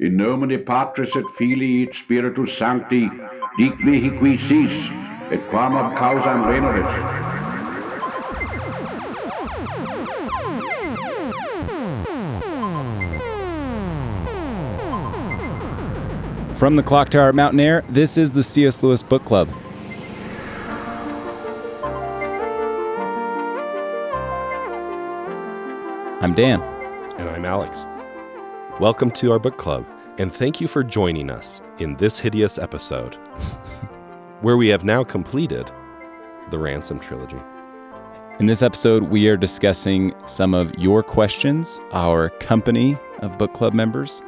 In nomine Patris et Filii et Spiritus Sancti, dic mihi qui sis, et quam ab causam veneris. From the Clock Tower at Mountain Air, this is the C.S. Lewis Book Club. I'm Dan. And I'm Alex. Welcome to our book club, and thank you for joining us in this hideous episode, where we have now completed the Ransom trilogy. In this episode, we are discussing some of your questions, our company of book club members,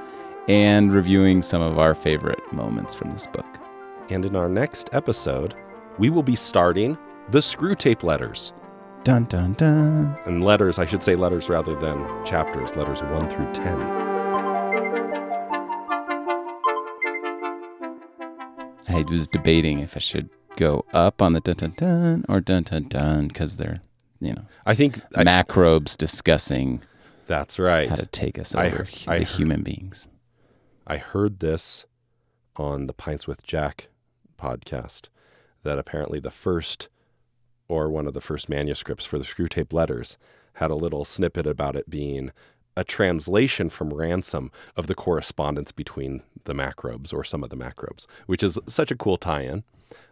and reviewing some of our favorite moments from this book. And in our next episode, we will be starting the Screwtape Letters. Dun dun dun. And letters, I should say letters rather than chapters, letters 1 through 10. I was debating if I should go up on the dun dun dun or dun dun dun because they're, you know, I think I, macrobes discussing that's right. how to take us I over heard- I the heard- human beings. I heard this on the Pints with Jack podcast that apparently the first or one of the first manuscripts for the Screwtape letters had a little snippet about it being a translation from ransom of the correspondence between the macrobes or some of the macrobes, which is such a cool tie-in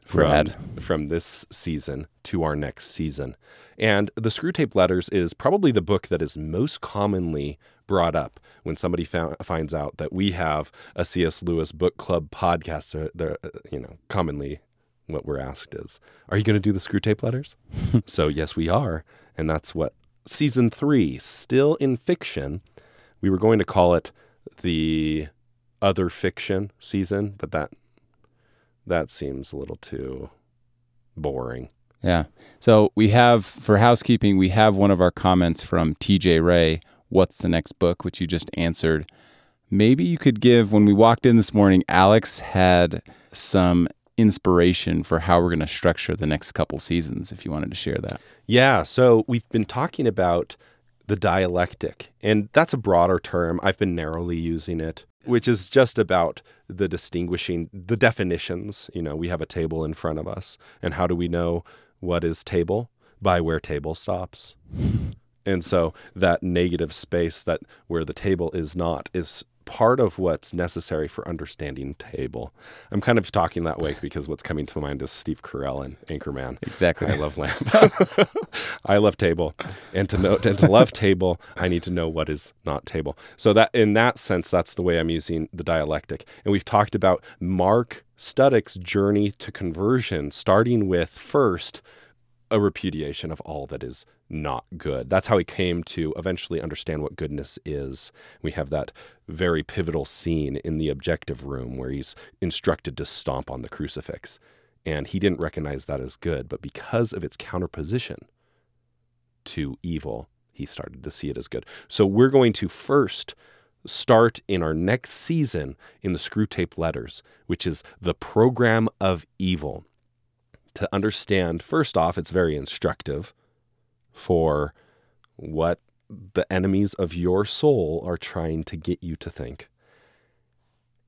from, from this season to our next season. And the Screwtape letters is probably the book that is most commonly brought up when somebody found, finds out that we have a C.S. Lewis book club podcast. They're, they're, uh, you know, commonly what we're asked is, "Are you going to do the Screwtape letters?" so yes, we are, and that's what season three, still in fiction. We were going to call it the other fiction season, but that that seems a little too boring. Yeah. So we have, for housekeeping, we have one of our comments from TJ Ray. What's the next book? Which you just answered. Maybe you could give, when we walked in this morning, Alex had some inspiration for how we're going to structure the next couple seasons, if you wanted to share that. Yeah, so we've been talking about the dialectic, and that's a broader term. I've been narrowly using it, which is just about the distinguishing, the definitions. You know, we have a table in front of us, and how do we know what is table? By where table stops. and so that negative space that where the table is not is part of what's necessary for understanding table. I'm kind of talking that way because what's coming to mind is Steve Carell and Anchorman. Exactly. I love lamp. I love table, and to know and to love table, I need to know what is not table. So that in that sense, that's the way I'm using the dialectic. And we've talked about Mark Studdock's journey to conversion, starting with first a repudiation of all that is not good. That's how he came to eventually understand what goodness is. We have that very pivotal scene in the objective room where he's instructed to stomp on the crucifix. And he didn't recognize that as good, but because of its counterposition to evil, he started to see it as good. So we're going to first start in our next season in the Screwtape Letters, which is the program of evil to understand, first off, it's very instructive for what the enemies of your soul are trying to get you to think.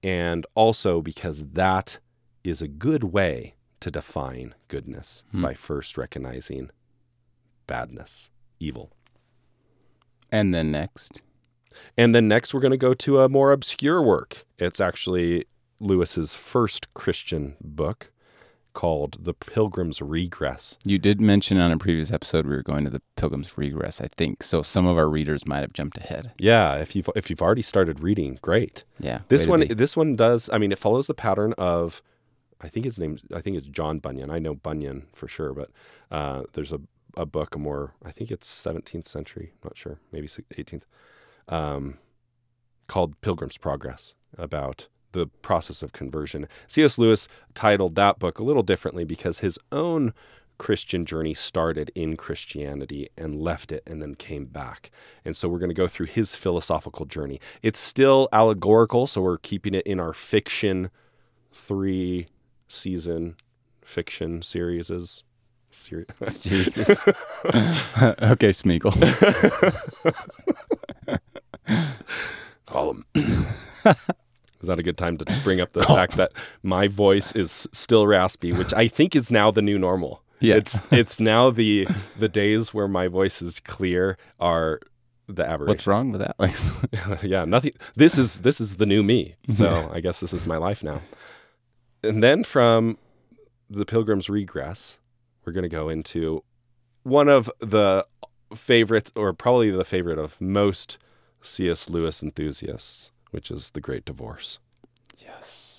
And also because that is a good way to define goodness Hmm. by first recognizing badness, evil. And then next. And then next, we're going to go to a more obscure work. It's actually Lewis's first Christian book called The Pilgrim's Regress. You did mention on a previous episode we were going to the Pilgrim's Regress, I think. So some of our readers might have jumped ahead. Yeah, if you've if you've already started reading, great. Yeah. This one this one does. I mean, it follows the pattern of, I think his name. I think it's John Bunyan. I know Bunyan for sure, but uh, there's a a book, a more I think it's 17th century. Not sure, maybe 18th, um, called Pilgrim's Progress about the process of conversion. C.S. Lewis titled that book a little differently because his own Christian journey started in Christianity and left it and then came back. And so we're going to go through his philosophical journey. It's still allegorical, so we're keeping it in our fiction three season fiction series Seri- Jesus. okay, Smeagol. Call 'em. Is that a good time to bring up the fact that my voice is still raspy, which I think is now the new normal. Yeah. It's it's now the the days where my voice is clear are the aberration. What's wrong with Alex? yeah, nothing. This is this is the new me. Mm-hmm. So I guess this is my life now. And then from the Pilgrim's Regress, we're going to go into one of the favorites, or probably the favorite of most C.S. Lewis enthusiasts, which is The Great Divorce. yes.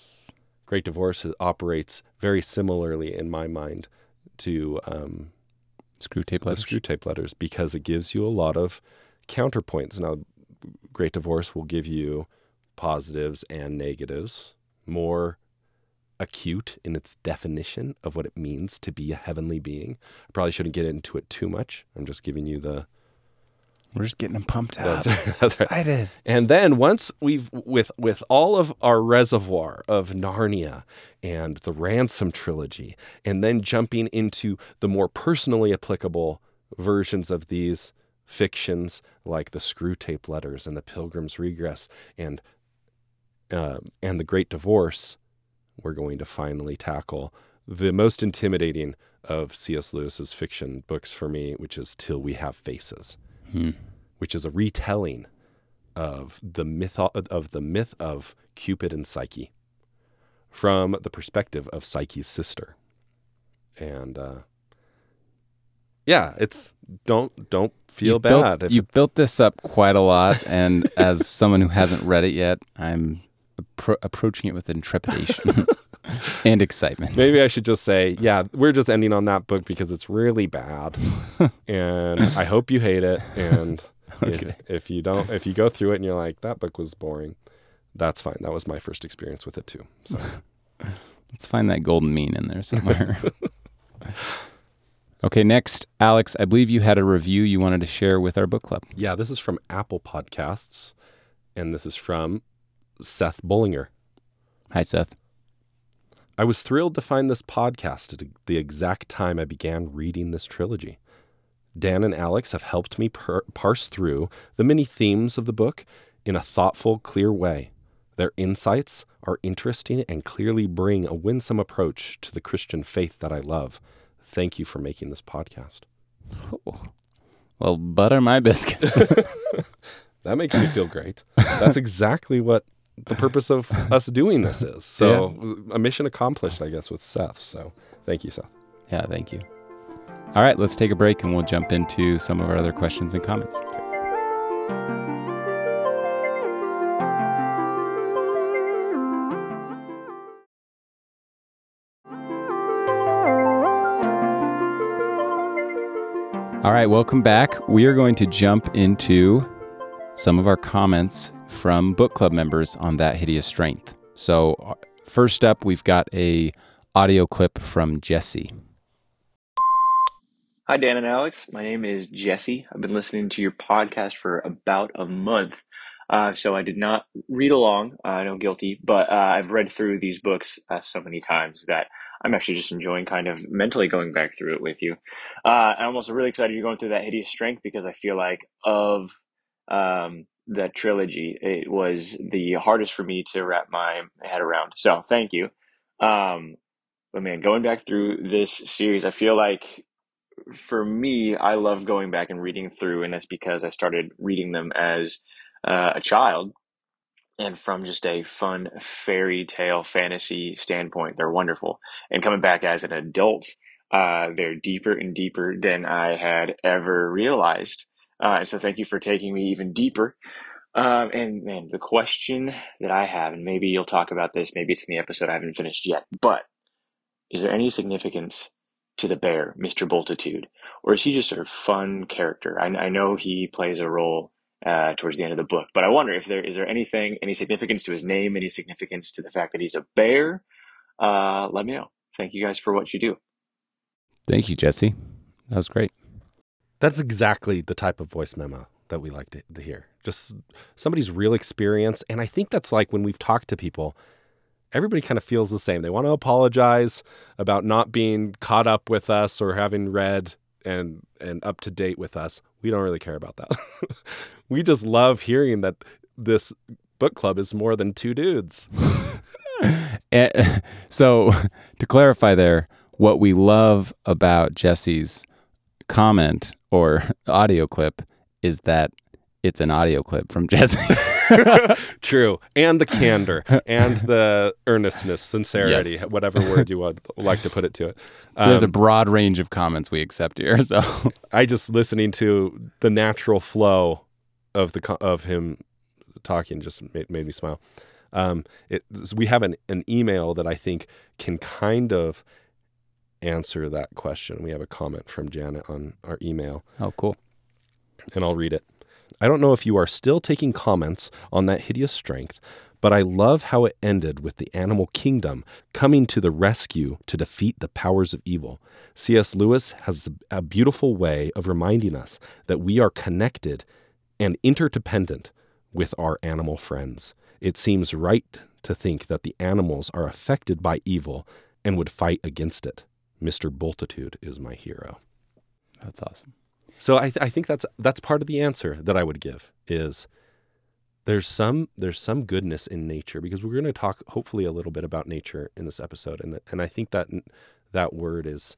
Great Divorce operates very similarly in my mind to um, Screwtape letters. Screwtape letters because it gives you a lot of counterpoints. Now, Great Divorce will give you positives and negatives, more acute in its definition of what it means to be a heavenly being. I probably shouldn't get into it too much. I'm just giving you the. We're just getting them pumped up. That's, that's right. Excited. And then once we've with with all of our reservoir of Narnia and the Ransom trilogy, and then jumping into the more personally applicable versions of these fictions, like the Screwtape Letters and the Pilgrim's Regress and uh, and the Great Divorce, we're going to finally tackle the most intimidating of C.S. Lewis's fiction books for me, which is Till We Have Faces, which is a retelling of the myth of the myth of Cupid and Psyche from the perspective of Psyche's sister. And uh, yeah, it's don't don't feel You've bad. Built, if you built this up quite a lot, and as someone who hasn't read it yet, I'm appro- approaching it with intrepidation and excitement. Maybe I should just say, yeah, we're just ending on that book because it's really bad, and I hope you hate it. And Okay. if, if you don't, if you go through it and you're like, that book was boring, that's fine. That was my first experience with it too. So Let's find that golden mean in there somewhere. okay, next, Alex, I believe you had a review you wanted to share with our book club. yeah, this is from Apple Podcasts, and this is from Seth Bullinger. Hi, Seth. I was thrilled to find this podcast at the exact time I began reading this trilogy. Dan and Alex have helped me per- parse through the many themes of the book in a thoughtful, clear way. Their insights are interesting and clearly bring a winsome approach to the Christian faith that I love. Thank you for making this podcast. Oh, Well, butter my biscuits. That makes me feel great. That's exactly what the purpose of us doing this is. So, a mission accomplished, I guess, with Seth. So, thank you, Seth. yeah, thank you. All right, let's take a break and we'll jump into some of our other questions and comments. All right, welcome back. We are going to jump into some of our comments from book club members on that hideous strength. So, uh, first up, we've got a audio clip from Jesse. Hi, Dan and Alex. My name is Jesse. I've been listening to your podcast for about a month. Uh, so I did not read along, uh, I know guilty, but uh, I've read through these books uh, so many times that I'm actually just enjoying kind of mentally going back through it with you. Uh, I'm also really excited you're going through that hideous strength because I feel like of um, that trilogy, it was the hardest for me to wrap my head around. So thank you. Um, but man, going back through this series, I feel like for me, I love going back and reading through, and that's because I started reading them as uh, a child. And from just a fun fairy tale fantasy standpoint, they're wonderful. And coming back as an adult, uh, they're deeper and deeper than I had ever realized. Uh, and so, thank you for taking me even deeper. Um, and man, the question that I have, and maybe you'll talk about this, maybe it's in the episode I haven't finished yet, but is there any significance to the bear, Mr. Bultitude? Or is he just a fun character? I, I know he plays a role uh, towards the end of the book, but I wonder if there is there anything, any significance to his name, any significance to the fact that he's a bear? Uh, let me know. Thank you guys for what you do. Thank you, Jesse. That was great. That's exactly the type of voice memo that we like to, to hear. Just somebody's real experience. And I think that's like when we've talked to people, everybody kind of feels the same. They want to apologize about not being caught up with us or having read and and up to date with us. We don't really care about that. we just love hearing that this book club is more than two dudes. And, eh, so to clarify there, what we love about Jesse's comment or audio clip is that it's an audio clip from Jesse. True. And the candor and the earnestness, sincerity, Yes. whatever word you would like to put it to it. There's a Um, broad range of comments we accept here. So I just listening to the natural flow of the of him talking just made, made me smile. Um, it, we have an, an email that I think can kind of answer that question. We have a comment from Janet on our email. oh, cool. and I'll read it. I don't know if you are still taking comments on that hideous strength, but I love how it ended with the animal kingdom coming to the rescue to defeat the powers of evil. C.S. Lewis has a beautiful way of reminding us that we are connected and interdependent with our animal friends. It seems right to think that the animals are affected by evil and would fight against it. Mr. Bultitude is my hero. That's awesome. So I, th- I think that's that's part of the answer that I would give is there's some there's some goodness in nature because we're going to talk hopefully a little bit about nature in this episode and th- and I think that that word is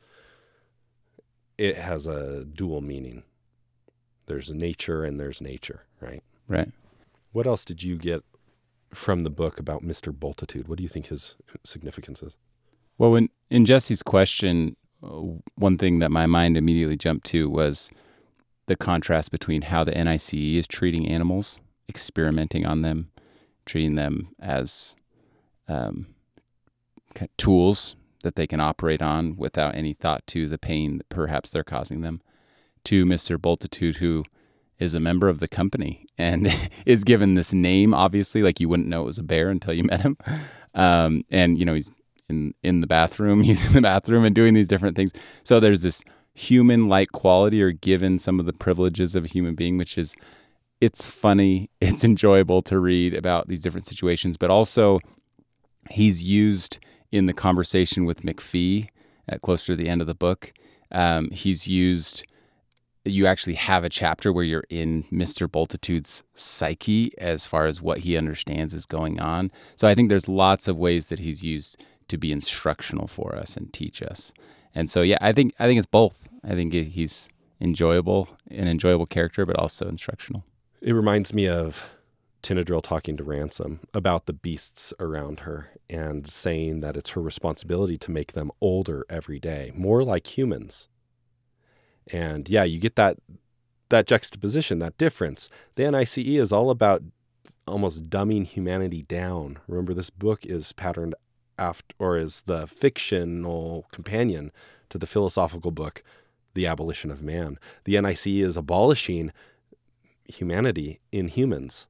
it has a dual meaning. There's nature and there's nature, right? Right. What else did you get from the book about Mr. Bultitude? What do you think his significance is? Well, when in Jesse's question, uh, one thing that my mind immediately jumped to was the contrast between how the NICE is treating animals, experimenting on them, treating them as um, tools that they can operate on without any thought to the pain that perhaps they're causing them, to Mr. Bultitude, who is a member of the company and is given this name, obviously, like you wouldn't know it was a bear until you met him. Um, and, you know, he's in in the bathroom, using the bathroom and doing these different things. So there's this human like quality or given some of the privileges of a human being, which is it's funny, it's enjoyable to read about these different situations, but also he's used in the conversation with MacPhee at closer to the end of the book. Um, he's used you actually have a chapter where you're in Mr. Bultitude's psyche as far as what he understands is going on. So I think there's lots of ways that he's used to be instructional for us and teach us. And so yeah, I think I think it's both. I think he's enjoyable, an enjoyable character, but also instructional. It reminds me of Tinidril talking to Ransom about the beasts around her and saying that it's her responsibility to make them older every day, more like humans. And yeah, you get that that juxtaposition, that difference. The NICE is all about almost dumbing humanity down. Remember, this book is patterned after, or is the fictional companion to the philosophical book, The Abolition of Man. The NIC is abolishing humanity in humans.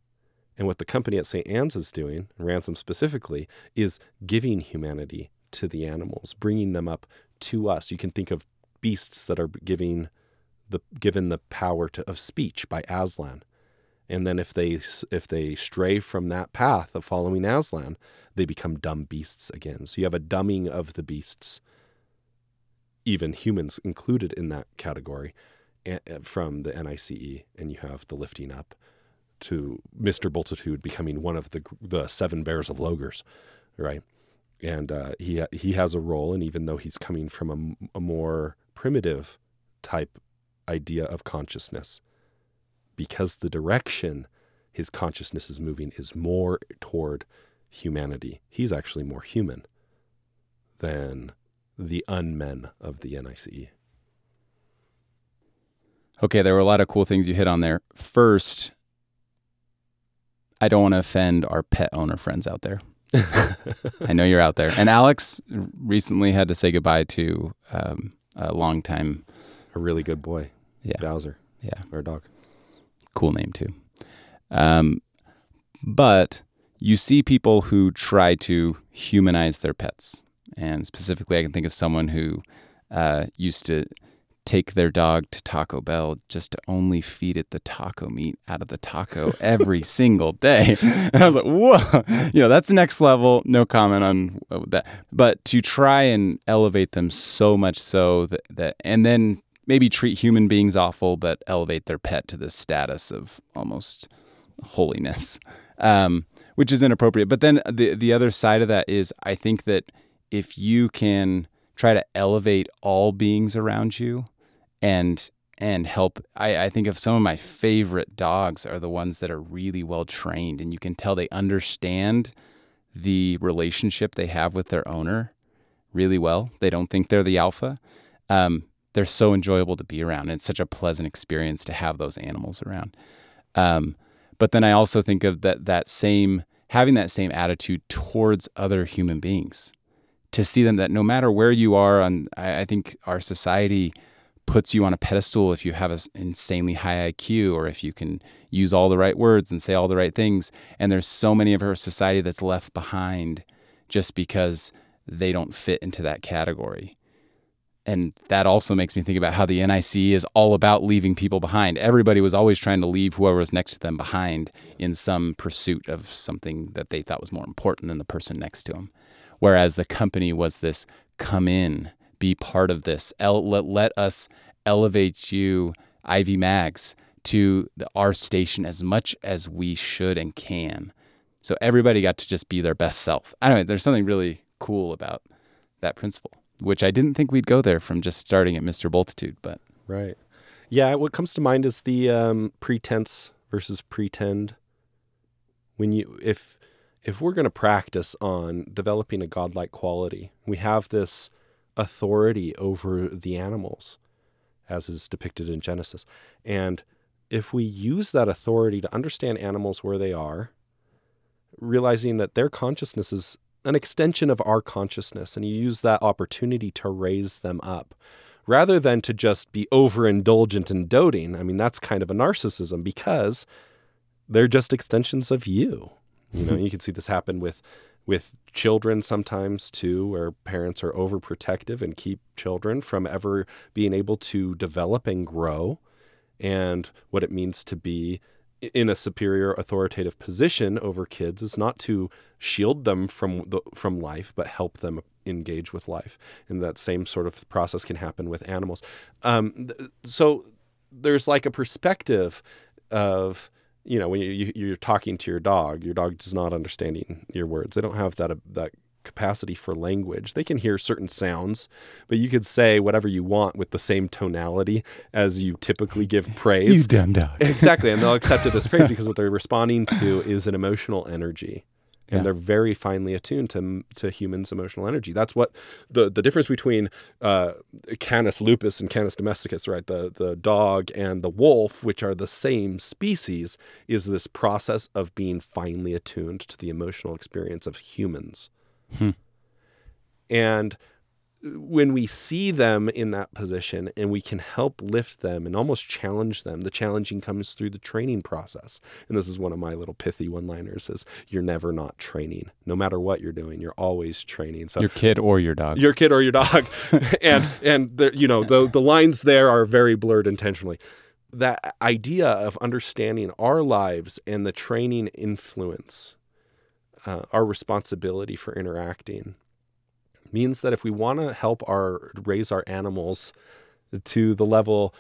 And what the company at St. Anne's is doing, Ransom specifically, is giving humanity to the animals, bringing them up to us. You can think of beasts that are giving the given the power to, of speech by Aslan. And then if they if they stray from that path of following Aslan, they become dumb beasts again. So you have a dumbing of the beasts, even humans included in that category, a- a- from the NICE, and you have the lifting up to Mr. Bultitude becoming one of the the seven bears of Logres, right? And uh, he he has a role, and even though he's coming from a more primitive type idea of consciousness, because the direction his consciousness is moving is more toward humanity. He's actually more human than the unmen of the NICE. Okay, there were a lot of cool things you hit on there. First, I don't want to offend our pet owner friends out there. I know you're out there. And Alex recently had to say goodbye to um, a longtime, A really good boy, Yeah. Bowser, yeah, our dog. Cool name too. Um, but you see people who try to humanize their pets. And specifically, I can think of someone who uh, used to take their dog to Taco Bell just to only feed it the taco meat out of the taco every single day. And I was like, whoa, you know, that's next level. No comment on uh, that. But to try and elevate them so much so that, that and then maybe treat human beings awful, but elevate their pet to the status of almost holiness. Um, which is inappropriate. But then the the other side of that is I think that if you can try to elevate all beings around you and and help I, I think of some of my favorite dogs are the ones that are really well trained and you can tell they understand the relationship they have with their owner really well. They don't think they're the alpha. Um, they're so enjoyable to be around. It's such a pleasant experience to have those animals around. Um, but then I also think of that that same having that same attitude towards other human beings, to see them that no matter where you are on, I, I think our society puts you on a pedestal if you have an insanely high IQ or if you can use all the right words and say all the right things. And there's so many of our society that's left behind just because they don't fit into that category. And that also makes me think about how the NIC is all about leaving people behind. Everybody was always trying to leave whoever was next to them behind in some pursuit of something that they thought was more important than the person next to them. Whereas the company was this come in, be part of this, let, let us elevate you, Ivy Maggs, to the, our station as much as we should and can. So everybody got to just be their best self. I don't know, there's something really cool about that principle, which I didn't think we'd go there from just starting at Mr. Bultitude, but Right. Yeah, what comes to mind is the um, pretense versus pretend. When you if if we're going to practice on developing a godlike quality, we have this authority over the animals as is depicted in Genesis. And if we use that authority to understand animals where they are, realizing that their consciousness is an extension of our consciousness, and you use that opportunity to raise them up rather than to just be overindulgent and doting. I mean, that's kind of a narcissism because they're just extensions of you. You know, you can see this happen with with children sometimes too, where parents are overprotective and keep children from ever being able to develop and grow and what it means to be in a superior authoritative position over kids is not to shield them from the, from life, but help them engage with life. And that same sort of process can happen with animals. Um, th- so there's like a perspective of you know when you, you, are talking to your dog, your dog is not understanding your words. They don't have that that capacity for language. They can hear certain sounds, but you could say whatever you want with the same tonality as you typically give praise. you dumb dog. exactly, and they'll accept it as praise because what they're responding to is an emotional energy. And Yeah. they're very finely attuned to to humans' emotional energy. That's what the the difference between uh, Canis lupus and Canis domesticus, right? The the dog and the wolf, which are the same species, is this process of being finely attuned to the emotional experience of humans. Hmm. And when we see them in that position and we can help lift them and almost challenge them, the challenging comes through the training process. And this is one of my little pithy one-liners is you're never not training. No matter what you're doing, you're always training. So Your kid or your dog. your kid or your dog and and the, you know the the lines there are very blurred intentionally that idea of understanding our lives and the training influence uh, our responsibility for interacting means that if we want to help our raise our animals to the level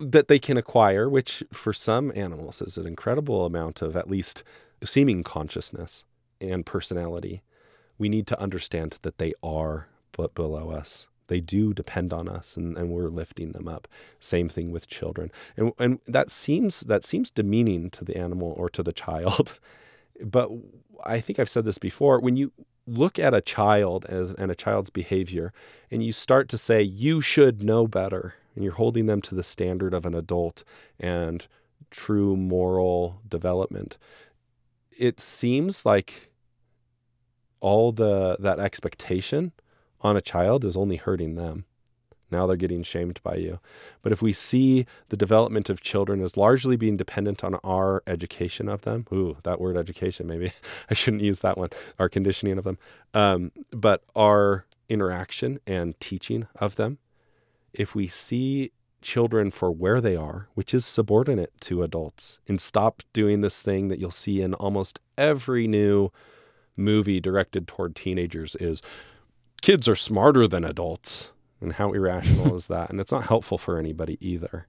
that they can acquire which for some animals is an incredible amount of at least seeming consciousness and personality we need to understand that they are but below us. They do depend on us and, and we're lifting them up. Same thing with children. And and that seems that seems demeaning to the animal or to the child. But I think I've said this before. When you look at a child as and a child's behavior and you start to say you should know better and you're holding them to the standard of an adult and true moral development, it seems like all the that expectation on a child is only hurting them. Now they're getting shamed by you. But if we see the development of children as largely being dependent on our education of them, ooh, that word education, maybe I shouldn't use that one, our conditioning of them, um, but our interaction and teaching of them, if we see children for where they are, which is subordinate to adults, and stop doing this thing that you'll see in almost every new movie directed toward teenagers is kids are smarter than adults. And how irrational is that? And it's not helpful for anybody either.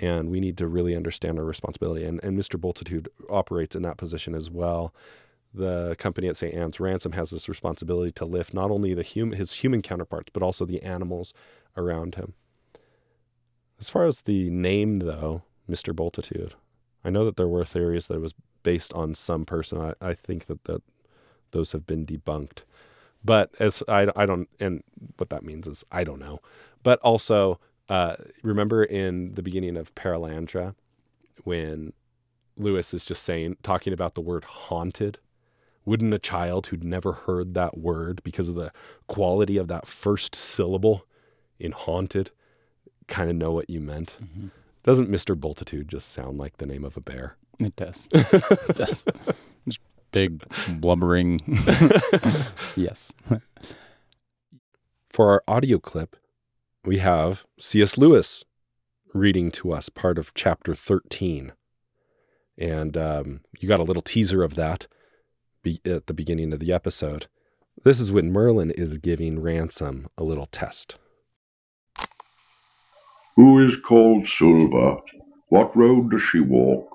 And we need to really understand our responsibility. And, and Mr. Bultitude operates in that position as well. the company at St. Anne's, Ransom has this responsibility to lift not only the hum- his human counterparts, but also the animals around him. As far as the name, though, Mr. Bultitude, I know that there were theories that it was based on some person. I, I think that, that those have been debunked. But as I, I don't, and what that means is I don't know. But also, uh, remember in the beginning of Perelandra when Lewis is just saying, talking about the word haunted? Wouldn't a child who'd never heard that word because of the quality of that first syllable in haunted kind of know what you meant? Mm-hmm. Doesn't Mr. Bultitude just sound like the name of a bear? It does. it does. Just big blubbering. yes. For our audio clip, we have C.S. Lewis reading to us part of chapter 13. And um, you got a little teaser of that be- at the beginning of the episode. This is when Merlin is giving Ransom a little test. Who is called Sulva? What road does she walk?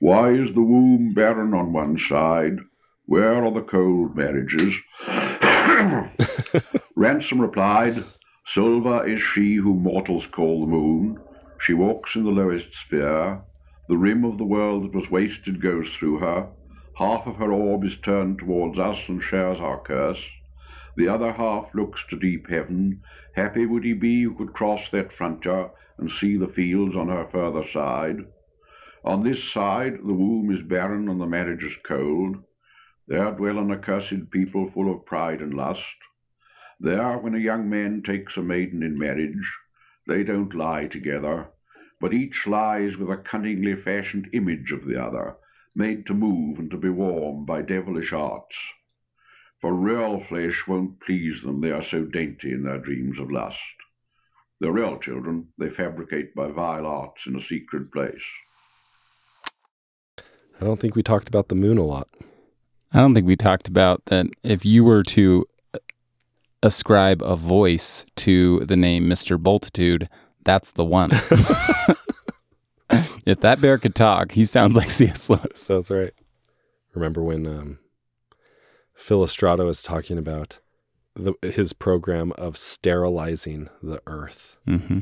Why is the womb barren on one side? Where are the cold marriages? Ransom replied, Sulva is she whom mortals call the moon. She walks in the lowest sphere. The rim of the world that was wasted goes through her. Half of her orb is turned towards us and shares our curse. The other half looks to deep heaven. Happy would he be who could cross that frontier and see the fields on her further side. On this side the womb is barren and the marriage is cold. There dwell an accursed people full of pride and lust. There, when a young man takes a maiden in marriage, they don't lie together, but each lies with a cunningly fashioned image of the other, made to move and to be warm by devilish arts. For real flesh won't please them, they are so dainty in their dreams of lust. The real children they fabricate by vile arts in a secret place. I don't think we talked about the moon a lot. I don't think we talked about that if you were to ascribe a voice to the name Mr. Bultitude, that's the one. if that bear could talk, he sounds like C.S. Lewis. That's right. Remember when um, Filostrato was talking about the, his program of sterilizing the earth? Mm-hmm.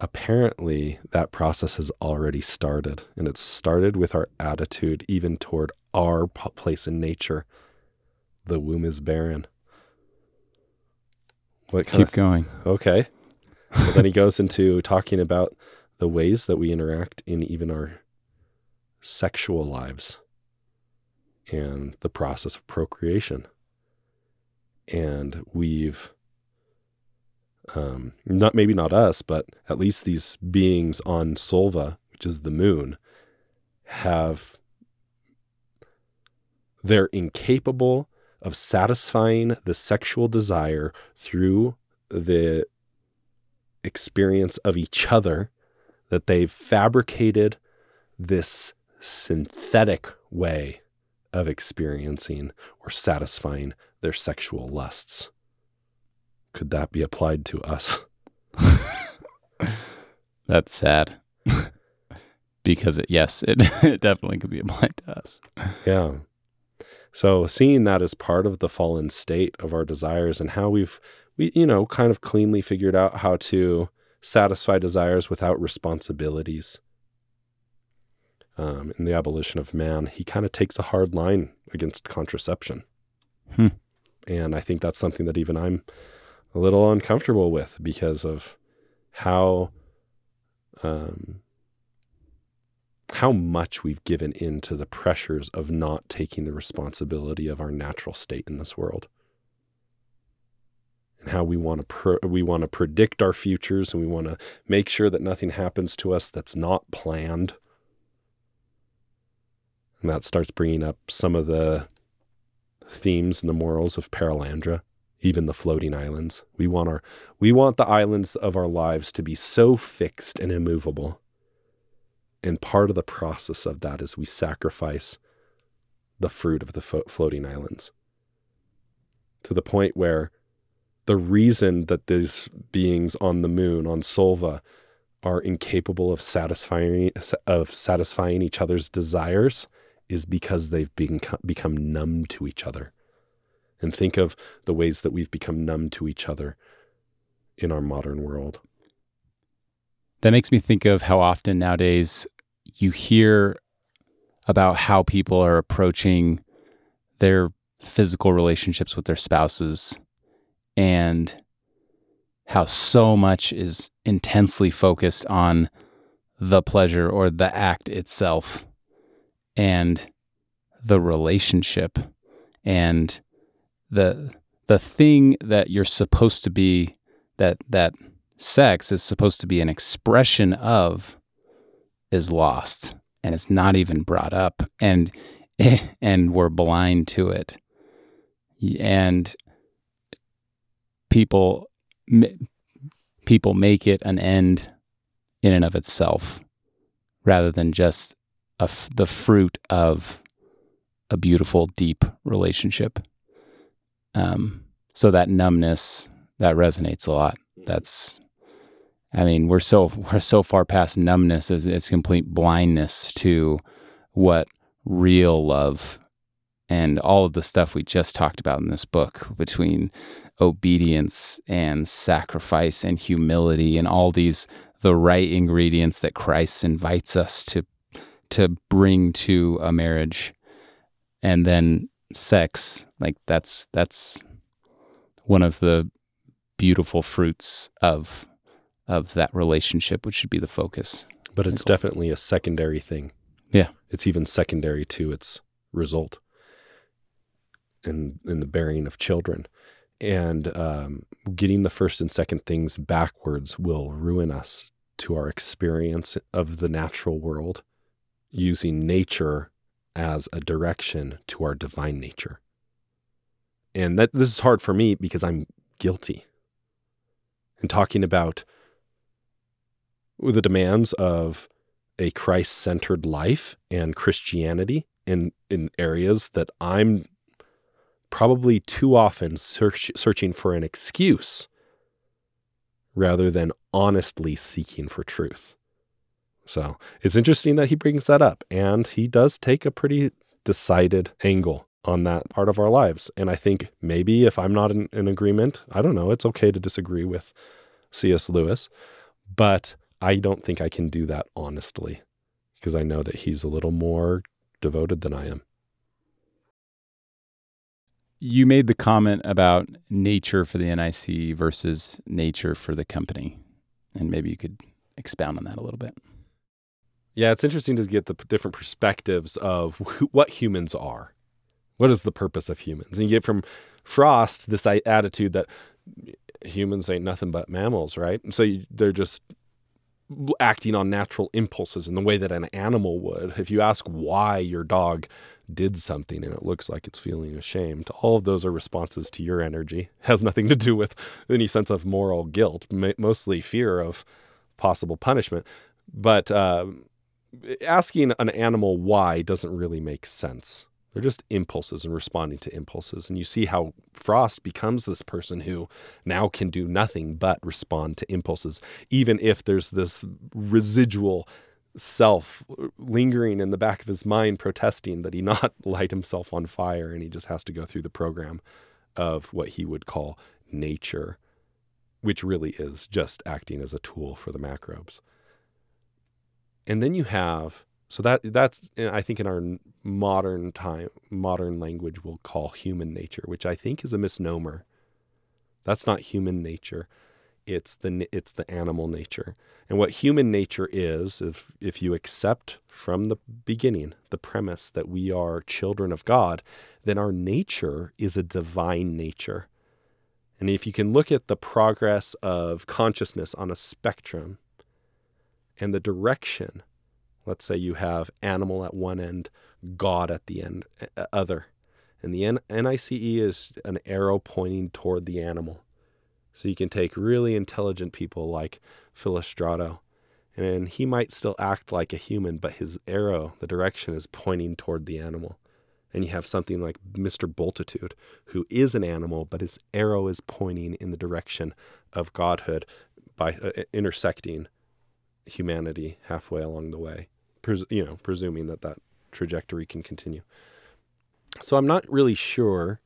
Apparently, that process has already started, and it started with our attitude, even toward our place in nature. The womb is barren. What kind of- Keep going. okay? Well, then he goes into talking about the ways that we interact in even our sexual lives and the process of procreation. And we've um, not maybe not us, but at least these beings on Sulva, which is the moon, have they're incapable of satisfying the sexual desire through the experience of each other that they've fabricated this synthetic way of experiencing or satisfying their sexual lusts. Could that be applied to us? That's sad. because it, yes, it, it definitely could be applied to us. Yeah. So seeing that as part of the fallen state of our desires and how we've we you know kind of cleanly figured out how to satisfy desires without responsibilities. Um, in the abolition of man, he kind of takes a hard line against contraception. Hmm. And I think that's something that even I'm a little uncomfortable with because of how um, how much we've given in to the pressures of not taking the responsibility of our natural state in this world. And how we want to we want to predict our futures and we want to make sure that nothing happens to us that's not planned. And that starts bringing up some of the themes and the morals of Perelandra even the floating islands we want our we want the islands of our lives to be so fixed and immovable and part of the process of that is we sacrifice the fruit of the fo- floating islands to the point where the reason that these beings on the moon, on Sulva, are incapable of satisfying of satisfying each other's desires is because they've been, become numb to each other. And think of the ways that we've become numb to each other in our modern world. That makes me think of how often nowadays you hear about how people are approaching their physical relationships with their spouses and how so much is intensely focused on the pleasure or the act itself and the relationship and the the thing that you're supposed to be that that sex is supposed to be an expression of is lost and it's not even brought up and and we're blind to it. And people people make it an end in and of itself rather than just the fruit of a beautiful deep relationship um, so that numbness that resonates a lot. That's I mean, we're so we're so far past numbness as it's complete blindness to what real love and all of the stuff we just talked about in this book between obedience and sacrifice and humility and all these the right ingredients that Christ invites us to to bring to a marriage. And then sex like that's that's one of the beautiful fruits of of that relationship, which should be the focus. But it's definitely a secondary thing. Yeah. It's even secondary to its result in, in the bearing of children. And um, getting the first and second things backwards will ruin us to our experience of the natural world, using nature as a direction to our divine nature. And that this is hard for me because I'm guilty. And talking about the demands of a Christ centered life and Christianity in, in areas that I'm probably too often search, searching for an excuse rather than honestly seeking for truth. So it's interesting that he brings that up, and he does take a pretty decided angle on that part of our lives. And I think maybe if I'm not in, in agreement, I don't know, it's okay to disagree with C.S. Lewis, but I don't think I can do that honestly because I know that he's a little more devoted than I am. You made the comment about nature for the NIC versus nature for the company. And maybe you could expound on that a little bit. Yeah, it's interesting to get the different perspectives of what humans are. What is the purpose of humans? And you get from Frost this attitude that humans ain't nothing but mammals, right? And so you, they're just acting on natural impulses in the way that an animal would. If you ask why your dog did something and it looks like it's feeling ashamed, all of those are responses to your energy. Has nothing to do with any sense of moral guilt, mostly fear of possible punishment. But uh, asking an animal why doesn't really make sense. They're just impulses and responding to impulses. And you see how Frost becomes this person who now can do nothing but respond to impulses, even if there's this residual self lingering in the back of his mind protesting that he not light himself on fire and he just has to go through the program of what he would call nature, which really is just acting as a tool for the macrobes. And then you have so that that's eh, I think in our modern time modern language we'll call human nature, which I think is a misnomer. That's not human nature. It's the it's the animal nature. And what human nature is, if if you accept from the beginning the premise that we are children of God, then our nature is a divine nature. And if you can look at the progress of consciousness on a spectrum and the direction Let's say you have animal at one end, God at the end, other. And the N- NICE is an arrow pointing toward the animal. So you can take really intelligent people like Filostrato, and he might still act like a human, but his arrow, the direction is pointing toward the animal. And you have something like Mr. Bultitude, who is an animal, but his arrow is pointing in the direction of godhood by uh, intersecting humanity halfway along the way pres- you know, presuming that that trajectory can continue. So I'm not really sure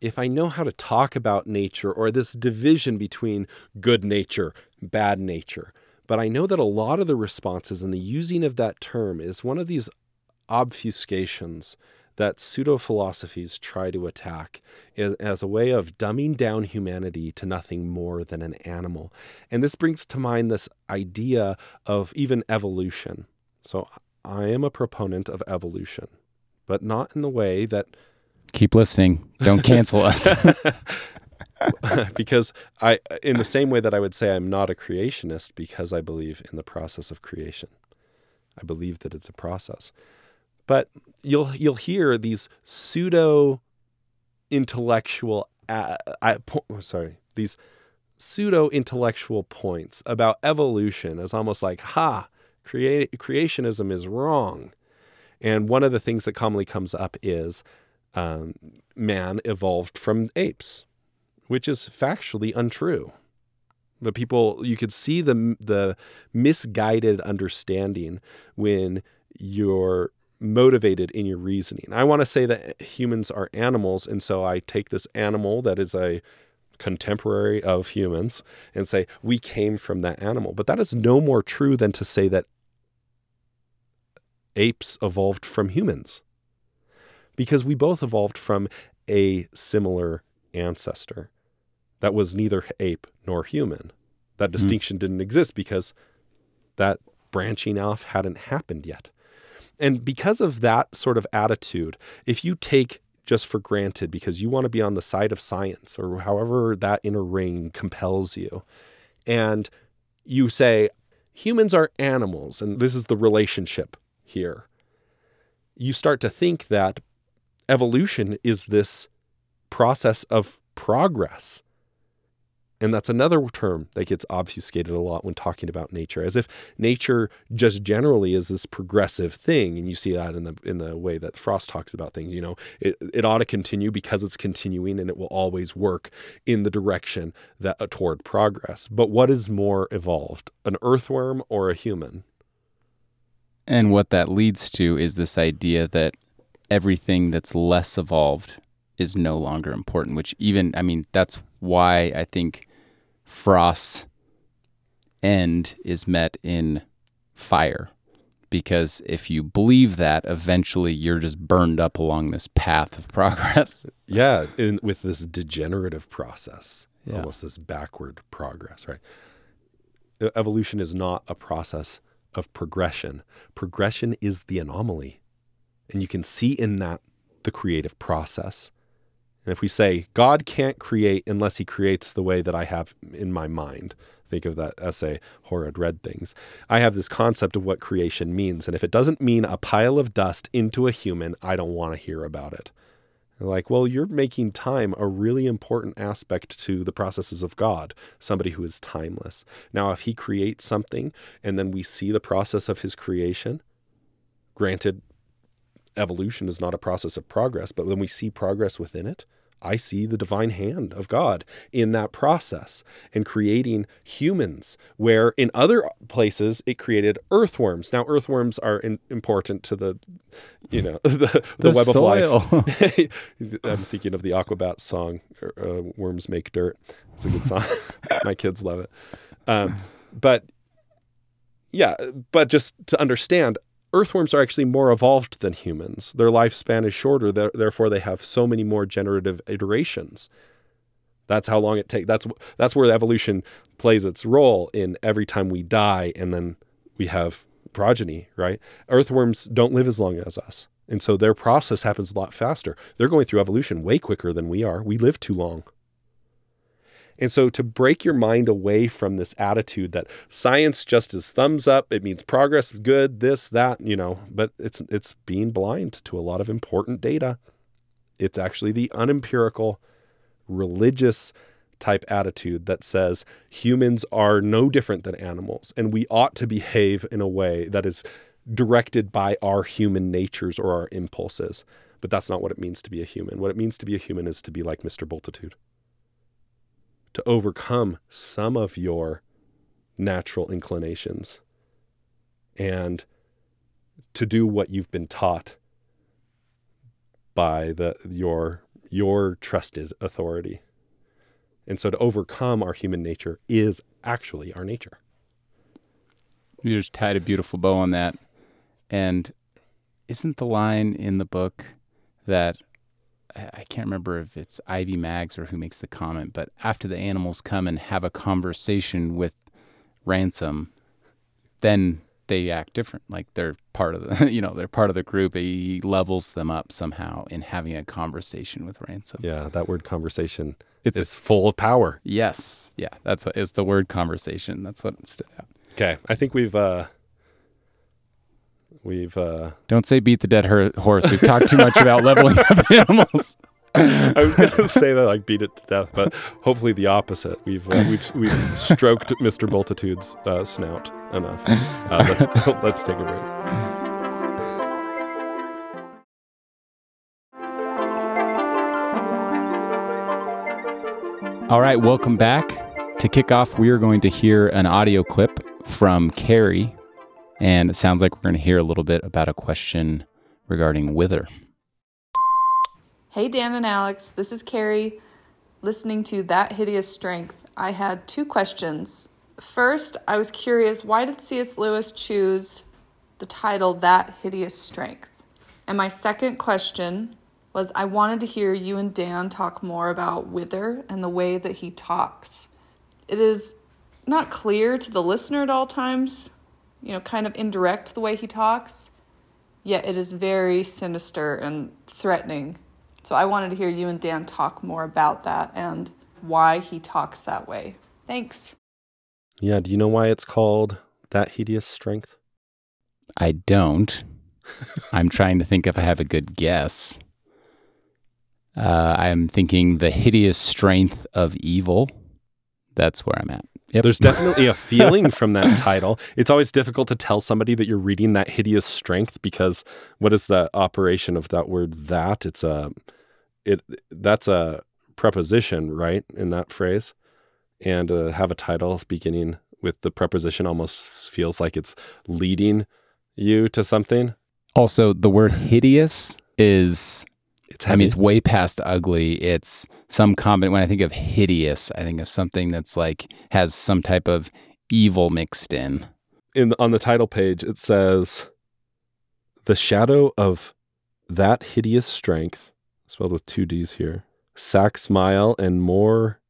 if I know how to talk about nature or this division between good nature, bad nature. But I know that a lot of the responses and the using of that term is one of these obfuscations that pseudo philosophies try to attack as a way of dumbing down humanity to nothing more than an animal. And this brings to mind this idea of even evolution. So I am a proponent of evolution, but not in the way that. Keep listening. Don't cancel us. because I, in the same way that I would say I'm not a creationist because I believe in the process of creation, I believe that it's a process. But you'll you'll hear these pseudo intellectual, uh, I, sorry, these pseudo intellectual points about evolution as almost like, ha, creationism is wrong. And one of the things that commonly comes up is um, man evolved from apes, which is factually untrue. But people, you could see the the misguided understanding when you're motivated in your reasoning. I want to say that humans are animals, and so I take this animal that is a contemporary of humans and say we came from that animal. But that is no more true than to say that apes evolved from humans because we both evolved from a similar ancestor that was neither ape nor human. That hmm. distinction mm. didn't exist because that branching off hadn't happened yet. And because of that sort of attitude, if you take just for granted because you want to be on the side of science or however that inner ring compels you, and you say, humans are animals, and this is the relationship here, you start to think that evolution is this process of progress. And that's another term that gets obfuscated a lot when talking about nature, as if nature just generally is this progressive thing. And you see that in the in the way that Frost talks about things. You know, it, it ought to continue because it's continuing and it will always work in the direction that uh, toward progress. But what is more evolved, an earthworm or a human? And what that leads to is this idea that everything that's less evolved is no longer important, which even, I mean, that's why I think Frost's end is met in fire. Because if you believe that, eventually you're just burned up along this path of progress. Yeah, in, with this degenerative process, yeah. almost this backward progress, right? Evolution is not a process of progression. Progression is the anomaly. And you can see in that the creative process. And if we say God can't create unless he creates the way that I have in my mind, think of that essay, Horrid Red Things. I have this concept of what creation means. And if it doesn't mean a pile of dust into a human, I don't want to hear about it. like, well, you're making time a really important aspect to the processes of God, somebody who is timeless. Now, if he creates something and then we see the process of his creation, granted, evolution is not a process of progress, but when we see progress within it, I see the divine hand of God in that process and creating humans, where in other places it created earthworms. Now, earthworms are in, important to the, you know, the, the, the web soil. of life. I'm thinking of the Aquabats song, uh, "Worms Make Dirt." It's a good song. My kids love it. Um, but yeah, but just to understand, earthworms are actually more evolved than humans. Their lifespan is shorter, therefore they have so many more generative iterations. That's how long it takes. That's that's where evolution plays its role in every time we die and then we have progeny, right? Earthworms don't live as long as us. And so their process happens a lot faster. They're going through evolution way quicker than we are. We live too long. And so to break your mind away from this attitude that science just is thumbs up, it means progress, good, this, that, you know, but it's it's being blind to a lot of important data. It's actually the unempirical religious type attitude that says humans are no different than animals and we ought to behave in a way that is directed by our human natures or our impulses. But that's not what it means to be a human. What it means to be a human is to be like Mr. Bultitude to overcome some of your natural inclinations and to do what you've been taught by the your your trusted authority. And so to overcome our human nature is actually our nature. You just tied a beautiful bow on that. And isn't the line in the book that I can't remember if it's Ivy Maggs or who makes the comment, but after the animals come and have a conversation with Ransom, then they act different. Like they're part of the, you know, they're part of the group. He levels them up somehow in having a conversation with Ransom. Yeah, that word conversation It's is full of power. yes, yeah, that's what is the word conversation. That's what stood out. Okay, I think we've uh we've uh Don't say beat the dead her- horse. We've talked too much about leveling up animals. I was going to say that like beat it to death, but hopefully the opposite. We've uh, we've we've stroked Mr. Bultitude's uh, snout enough. Uh, let's let's take a break. All right, welcome back. To kick off, we are going to hear an audio clip from Carrie, and it sounds like we're going to hear a little bit about a question regarding wither. Hey, Dan and Alex, this is Carrie. Listening to That Hideous Strength, I had two questions. First, I was curious why did C.S. Lewis choose the title That Hideous Strength? And my second question was I wanted to hear you and Dan talk more about Wither and the way that he talks. It is not clear to the listener at all times, you know, kind of indirect the way he talks, yet it is very sinister and threatening. So I wanted to hear you and Dan talk more about that and why he talks that way. Thanks. Yeah, do you know why it's called that hideous strength? I don't. I'm trying to think if I have a good guess. Uh, I'm thinking the hideous strength of evil. That's where I'm at. Yep. There's definitely a feeling from that title. It's always difficult to tell somebody that you're reading that hideous strength because what is the operation of that word that? It's a it that's a preposition, right? In that phrase. And uh, have a title beginning with the preposition almost feels like it's leading you to something. also, the word hideous is It's I mean, it's way past ugly. It's some comment. When I think of hideous, I think of something that's like has some type of evil mixed in. in on the title page it says the shadow of that hideous strength spelled with two d's here sack smile and more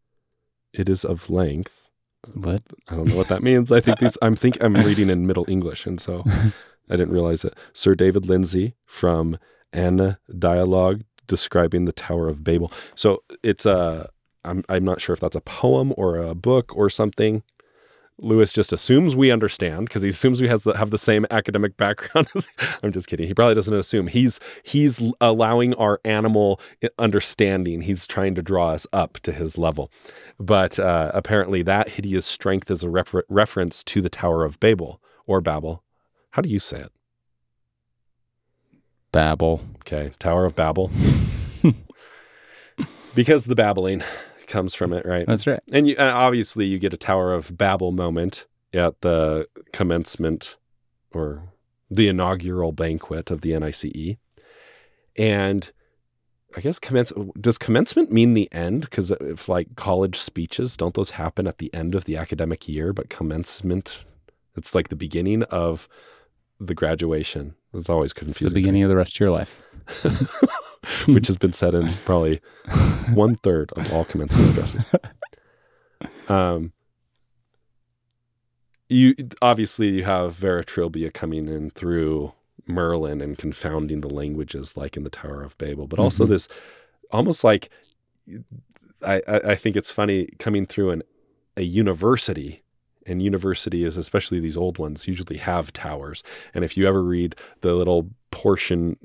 it is of length What? i don't know what that means i think these i'm think i'm reading in middle english and so i didn't realize it sir david lindsay from Anna dialogue describing the tower of babel so it's a i'm, I'm not sure if that's a poem or a book or something Lewis just assumes we understand because he assumes we has the, have the same academic background. I'm just kidding. He probably doesn't assume. He's he's allowing our animal understanding. He's trying to draw us up to his level. But uh, apparently, that hideous strength is a refer- reference to the Tower of Babel or Babel. How do you say it? Babel. Okay, Tower of Babel. because the babbling comes from it, right? That's right. And you, uh, obviously, you get a Tower of Babel moment at the commencement or the inaugural banquet of the NICE. And I guess commence does commencement mean the end? Because if like college speeches, don't those happen at the end of the academic year? But commencement, it's like the beginning of the graduation. It's always It's confusing. the beginning of the rest of your life. which has been said in probably one third of all commencement addresses. Um, you obviously you have Vera Trilbia coming in through Merlin and confounding the languages like in the Tower of Babel, but also Mhm. this almost like I, I I think it's funny coming through an a university. And university is especially these old ones usually have towers. And if you ever read the little portion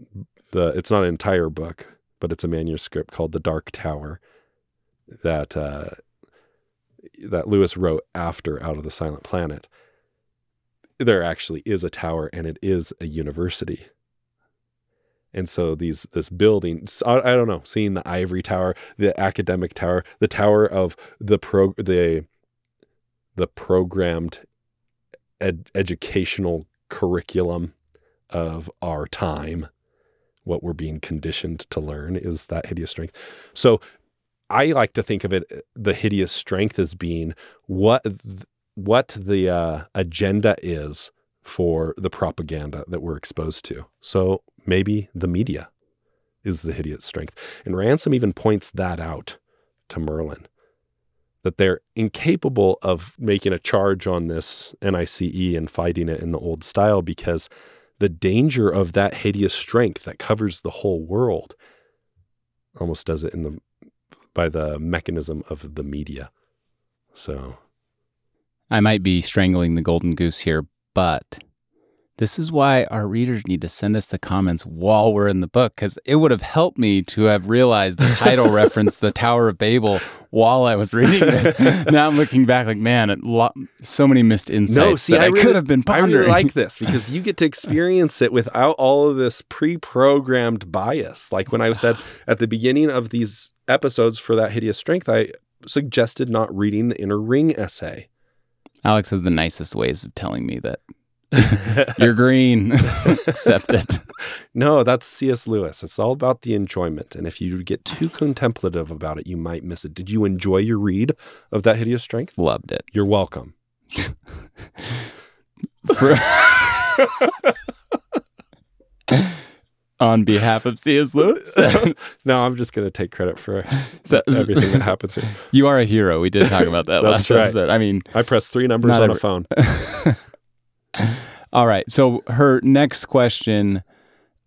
the it's not an entire book, but it's a manuscript called The Dark Tower that uh, that Lewis wrote after Out of the Silent Planet. There actually is a tower, and it is a university. And so these this building, I don't know, seeing the ivory tower, the academic tower, the tower of the pro the the programmed ed- educational curriculum of our time what we're being conditioned to learn is that hideous strength. So I like to think of it the hideous strength as being what what the uh, agenda is for the propaganda that we're exposed to. So maybe the media is the hideous strength. And Ransom even points that out to Merlin that they're incapable of making a charge on this NICE and fighting it in the old style because the danger of that hideous strength that covers the whole world almost does it in the by the mechanism of the media. So I might be strangling the golden goose here, but this is why our readers need to send us the comments while we're in the book, because it would have helped me to have realized the title referenced the Tower of Babel while I was reading this. now I'm looking back, like, man, lo- so many missed insights. No, see, I really- could have been pondering. I really like this because you get to experience it without all of this pre-programmed bias. Like when I said at the beginning of these episodes for that hideous strength, I suggested not reading the inner ring essay. Alex has the nicest ways of telling me that you're green. Accept it. No, that's C.S. Lewis. It's all about the enjoyment. And if you get too contemplative about it, you might miss it. Did you enjoy your read of that hideous strength? Loved it. You're welcome. For- On behalf of C.S. Lewis, no, I'm just going to take credit for So- everything that happens here. you are a hero. We did talk about that last right. episode. I mean, I pressed three numbers on every- a phone. All right. So her next question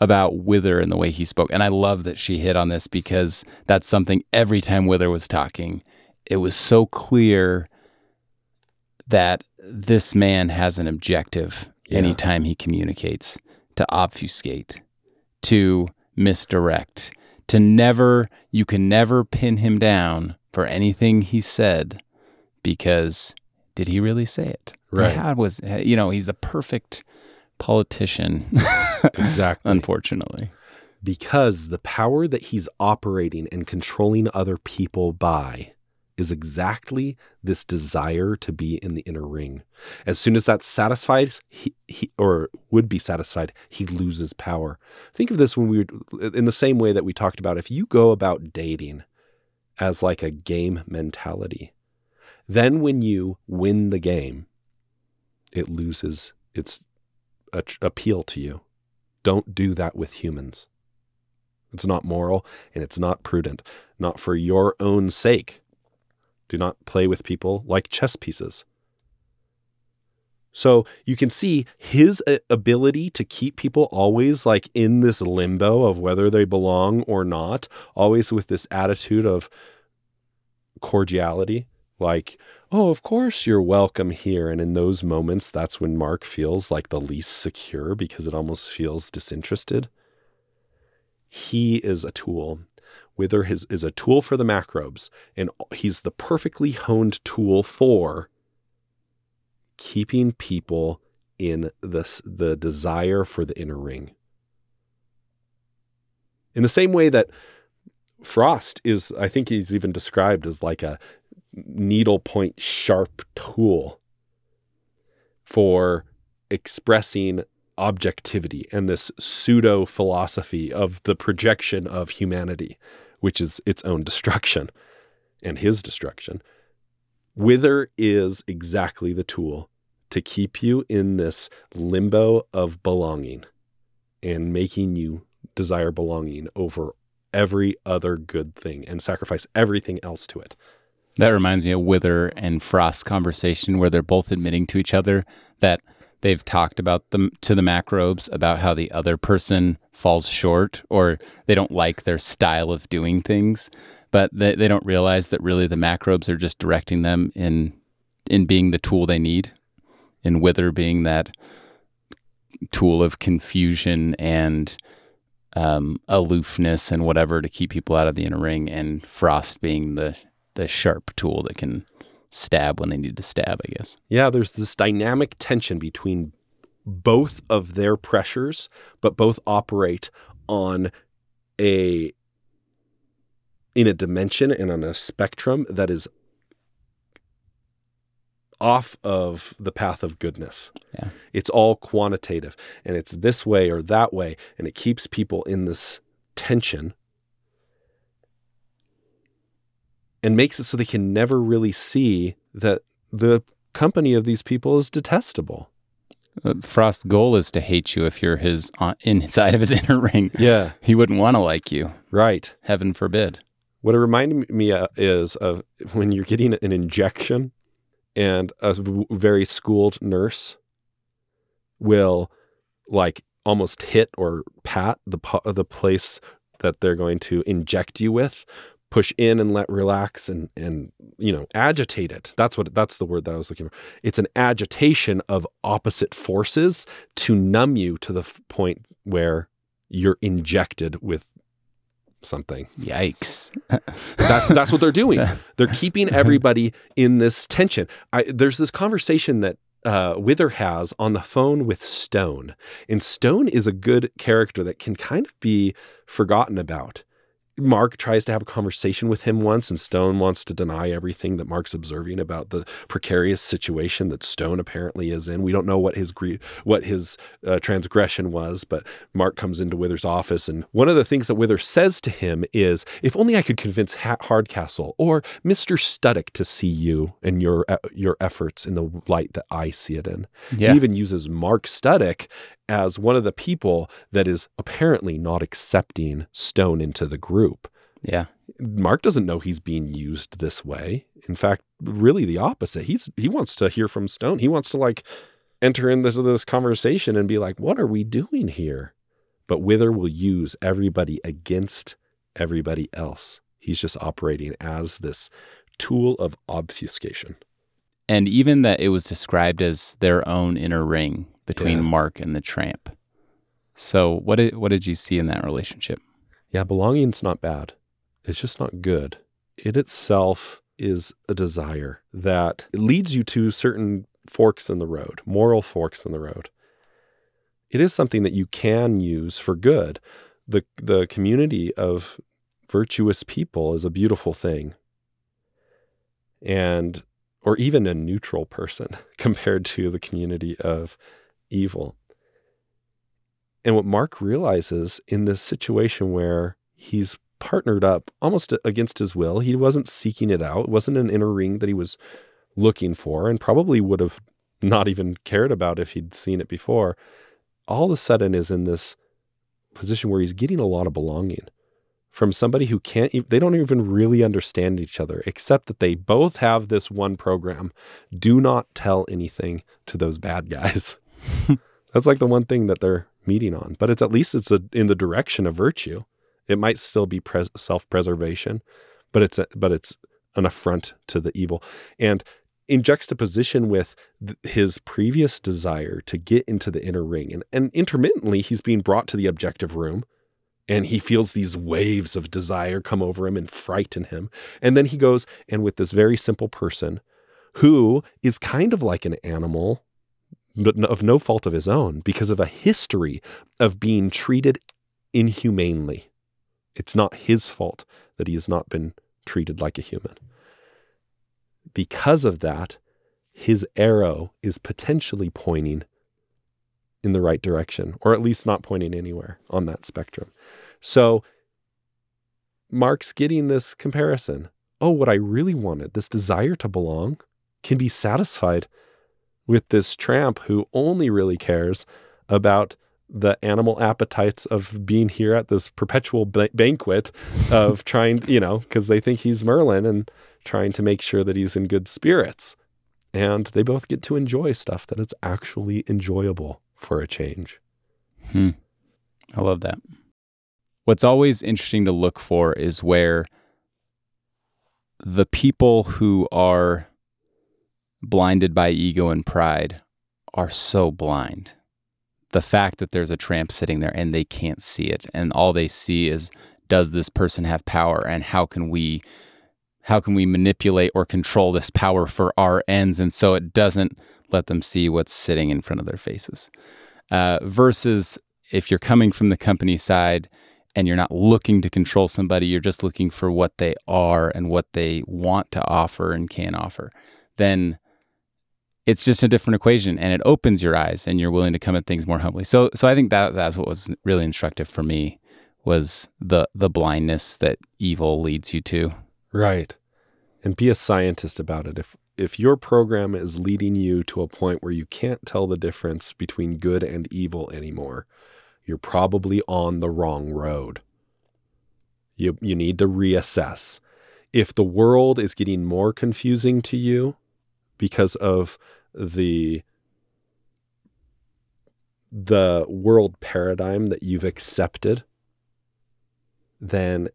about Wither and the way he spoke, and I love that she hit on this because that's something every time Wither was talking, it was so clear that this man has an objective Yeah. anytime he communicates to obfuscate, to misdirect, to never, you can never pin him down for anything he said because did he really say it? Right. How was, eh, you know, he's a perfect politician, Exactly. unfortunately. because the power that he's operating and controlling other people by is exactly this desire to be in the inner ring. As soon as that's satisfied, he, he or would be satisfied, he loses power. Think of this when we were in the same way that we talked about if you go about dating as like a game mentality, then when you win the game, it loses its appeal to you. Don't do that with humans. It's not moral and it's not prudent, not for your own sake. Do not play with people like chess pieces. So you can see his uh, ability to keep people always like in this limbo of whether they belong or not, always with this attitude of cordiality, like, oh, of course you're welcome here. And in those moments, that's when Mark feels like the least secure because it almost feels disinterested. He is a tool. Wither his, is a tool for the macrobes, and he's the perfectly honed tool for keeping people in this, the desire for the inner ring. In the same way that Frost is, I think he's even described as like a needlepoint sharp tool for expressing objectivity and this pseudo philosophy of the projection of humanity, which is its own destruction and his destruction. Wither is exactly the tool to keep you in this limbo of belonging and making you desire belonging over every other good thing and sacrifice everything else to it. That reminds me of Wither and Frost's conversation where they're both admitting to each other that they've talked about them to the macrobes about how the other person falls short or they don't like their style of doing things, but they, they don't realize that really the macrobes are just directing them in in being the tool they need, in Wither being that tool of confusion and um, aloofness and whatever to keep people out of the inner ring, and Frost being the the sharp tool that can stab when they need to stab, I guess. Yeah, there's this dynamic tension between both of their pressures, but both operate on a in a dimension and on a spectrum that is off of the path of goodness. Yeah. It's all quantitative and it's this way or that way. And it keeps people in this tension and makes it so they can never really see that the company of these people is detestable. Uh, Frost's goal is to hate you if you're his on, inside of his inner ring. Yeah. He wouldn't want to like you. Right. Heaven forbid. What it reminded me of is of when you're getting an injection and a very schooled nurse will like almost hit or pat the the place that they're going to inject you with push in and let relax and and you know agitate it that's what that's the word that I was looking for it's an agitation of opposite forces to numb you to the f- point where you're injected with something Yikes. that's that's what they're doing. They're keeping everybody in this tension. I, there's this conversation that uh, Wither has on the phone with Stone, and Stone is a good character that can kind of be forgotten about. Mark tries to have a conversation with him once, and Stone wants to deny everything that Mark's observing about the precarious situation that Stone apparently is in. We don't know what his gre- what his uh, transgression was, but Mark comes into Wither's office, and one of the things that Wither says to him is, "If only I could convince ha- Hardcastle or Mister Studdock to see you and your uh, your efforts in the light that I see it in." Yeah. He even uses Mark Studdock as one of the people that is apparently not accepting Stone into the group. Yeah. Mark doesn't know he's being used this way. In fact, really the opposite. He's he wants to hear from Stone. He wants to like enter into this conversation and be like, "What are we doing here?" But Wither will use everybody against everybody else. He's just operating as this tool of obfuscation. And even that it was described as their own inner ring between Yeah. Mark and the tramp. So what did what did you see in that relationship? Yeah, belonging's not bad. It's just not good. It itself is a desire that leads you to certain forks in the road, moral forks in the road. It is something that you can use for good. The the community of virtuous people is a beautiful thing. And or even a neutral person compared to the community of evil. And what Mark realizes in this situation where he's partnered up almost against his will, he wasn't seeking it out. It wasn't an inner ring that he was looking for and probably would have not even cared about if he'd seen it before. All of a sudden is in this position where he's getting a lot of belonging from somebody who can't, they don't even really understand each other, except that they both have this one program. Do not tell anything to those bad guys. That's like the one thing that they're meeting on, but it's at least it's a, in the direction of virtue. It might still be pres- self-preservation, but it's a, but it's an affront to the evil. And in juxtaposition with th- his previous desire to get into the inner ring, and, and intermittently he's being brought to the objective room, and he feels these waves of desire come over him and frighten him. And then he goes and with this very simple person who is kind of like an animal but of no fault of his own because of a history of being treated inhumanely. It's not his fault that he has not been treated like a human. Because of that, his arrow is potentially pointing in the right direction, or at least not pointing anywhere on that spectrum. So Mark's getting this comparison. Oh, what I really wanted, this desire to belong, can be satisfied with this tramp who only really cares about the animal appetites of being here at this perpetual ba- banquet of trying, you know, because they think he's Merlin and trying to make sure that he's in good spirits. And they both get to enjoy stuff that is actually enjoyable for a change. Hmm. I love that. What's always interesting to look for is where the people who are blinded by ego and pride are so blind. The fact that there's a tramp sitting there and they can't see it and all they see is does this person have power and how can we how can we manipulate or control this power for our ends and so it doesn't let them see what's sitting in front of their faces. Uh, versus if you're coming from the company side and you're not looking to control somebody, you're just looking for what they are and what they want to offer and can offer, then it's just a different equation and it opens your eyes and you're willing to come at things more humbly. So so I think that that's what was really instructive for me was the the blindness that evil leads you to. Right. And be a scientist about it. If if your program is leading you to a point where you can't tell the difference between good and evil anymore, you're probably on the wrong road. You you need to reassess. If the world is getting more confusing to you because of the the world paradigm that you've accepted, then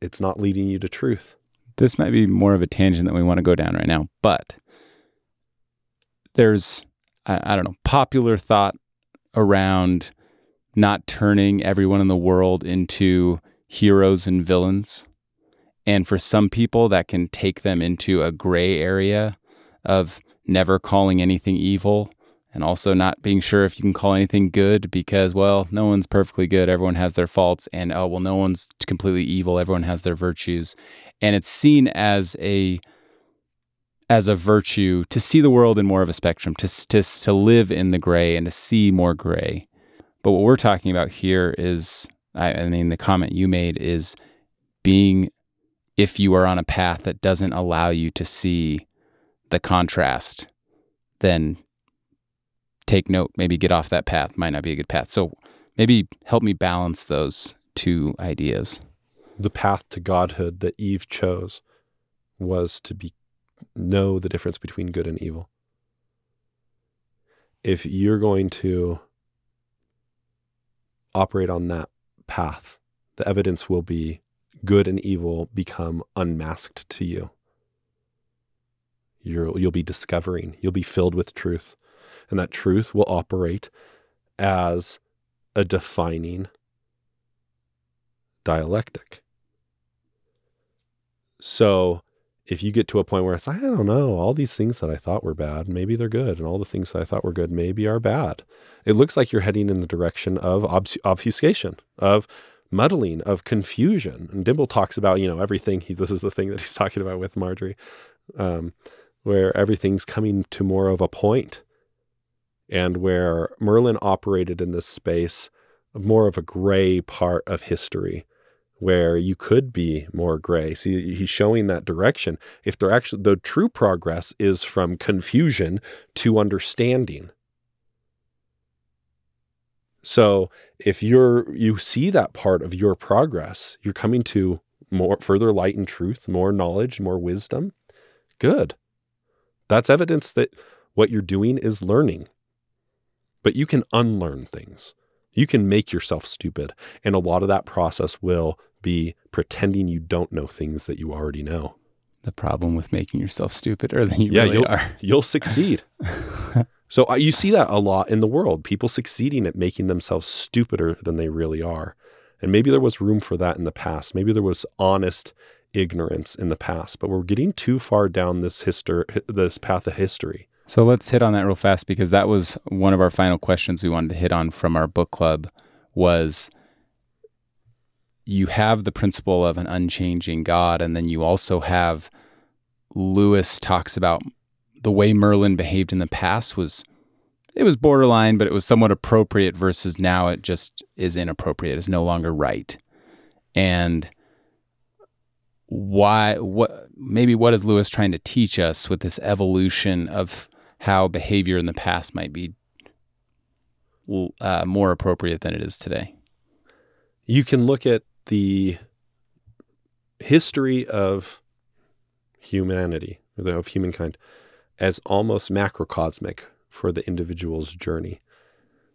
it's not leading you to truth. This might be more of a tangent that we want to go down right now, but there's, I, I don't know, popular thought around not turning everyone in the world into heroes and villains. And for some people, that can take them into a gray area of never calling anything evil and also not being sure if you can call anything good because, well, no one's perfectly good. Everyone has their faults. And, oh, well, no one's completely evil. Everyone has their virtues. And it's seen as a as a virtue to see the world in more of a spectrum, to, to, to live in the gray and to see more gray. But what we're talking about here is, I, I mean, the comment you made is being, if you are on a path that doesn't allow you to see the contrast, then take note, maybe get off that path. Might not be a good path. So maybe help me balance those two ideas. The path to godhood that Eve chose was to be know the difference between good and evil. If you're going to operate on that path, the evidence will be good and evil become unmasked to you you'll, you'll be discovering, you'll be filled with truth. And that truth will operate as a defining dialectic. So if you get to a point where it's, I don't know, all these things that I thought were bad, maybe they're good. And all the things that I thought were good, maybe are bad. It looks like you're heading in the direction of obfuscation, of muddling, of confusion. And Dimble talks about, you know, everything. He, this is the thing that he's talking about with Marjorie. Um, where everything's coming to more of a point and where Merlin operated in this space of more of a gray part of history where you could be more gray. See, he's showing that direction. If they're actually the true progress is from confusion to understanding. So if you're you see that part of your progress, you're coming to more further light and truth, more knowledge, more wisdom. Good. That's evidence that what you're doing is learning. But you can unlearn things. You can make yourself stupid. And a lot of that process will be pretending you don't know things that you already know. The problem with making yourself stupider than you yeah, really you'll, are. You'll succeed. so uh, you see that a lot in the world. People succeeding at making themselves stupider than they really are. And maybe there was room for that in the past. Maybe there was honest ignorance in the past, but we're getting too far down this history, this path of history. So let's hit on that real fast because that was one of our final questions we wanted to hit on from our book club was you have the principle of an unchanging God and then you also have Lewis talks about the way Merlin behaved in the past was it was borderline but it was somewhat appropriate versus now it just is inappropriate is no longer right. And why what maybe what is Lewis trying to teach us with this evolution of how behavior in the past might be uh, more appropriate than it is today? You can look at the history of humanity, of humankind, as almost macrocosmic for the individual's journey.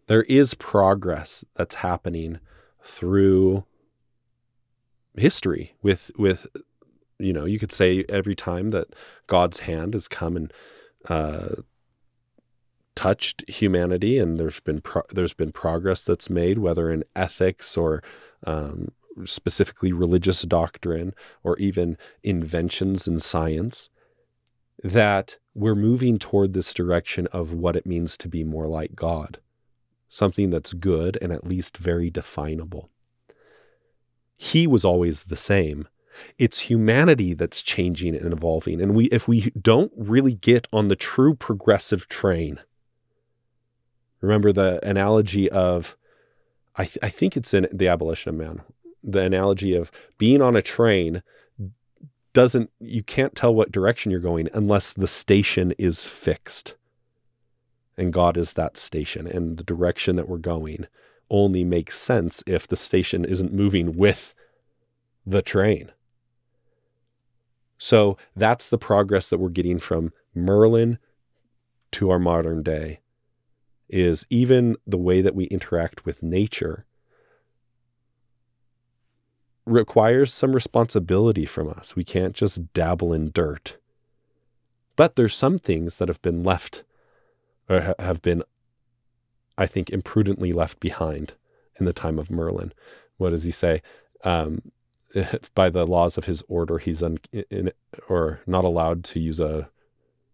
There is progress that's happening through history with with you know you could say every time that God's hand has come and uh, touched humanity, and there's been pro- there's been progress that's made, whether in ethics or um, specifically religious doctrine or even inventions in science, that we're moving toward this direction of what it means to be more like God, something that's good and at least very definable he was always the same. It's humanity that's changing and evolving. And we if we don't really get on the true progressive train, remember the analogy of I, th- I think it's in the abolition of man the analogy of being on a train doesn't you can't tell what direction you're going unless the station is fixed and god is that station and the direction that we're going only makes sense if the station isn't moving with the train so that's the progress that we're getting from merlin to our modern day is even the way that we interact with nature requires some responsibility from us. We can't just dabble in dirt. But there's some things that have been left or have been, I think, imprudently left behind in the time of Merlin. What does he say? Um, by the laws of his order, he's un, in, or not allowed to use a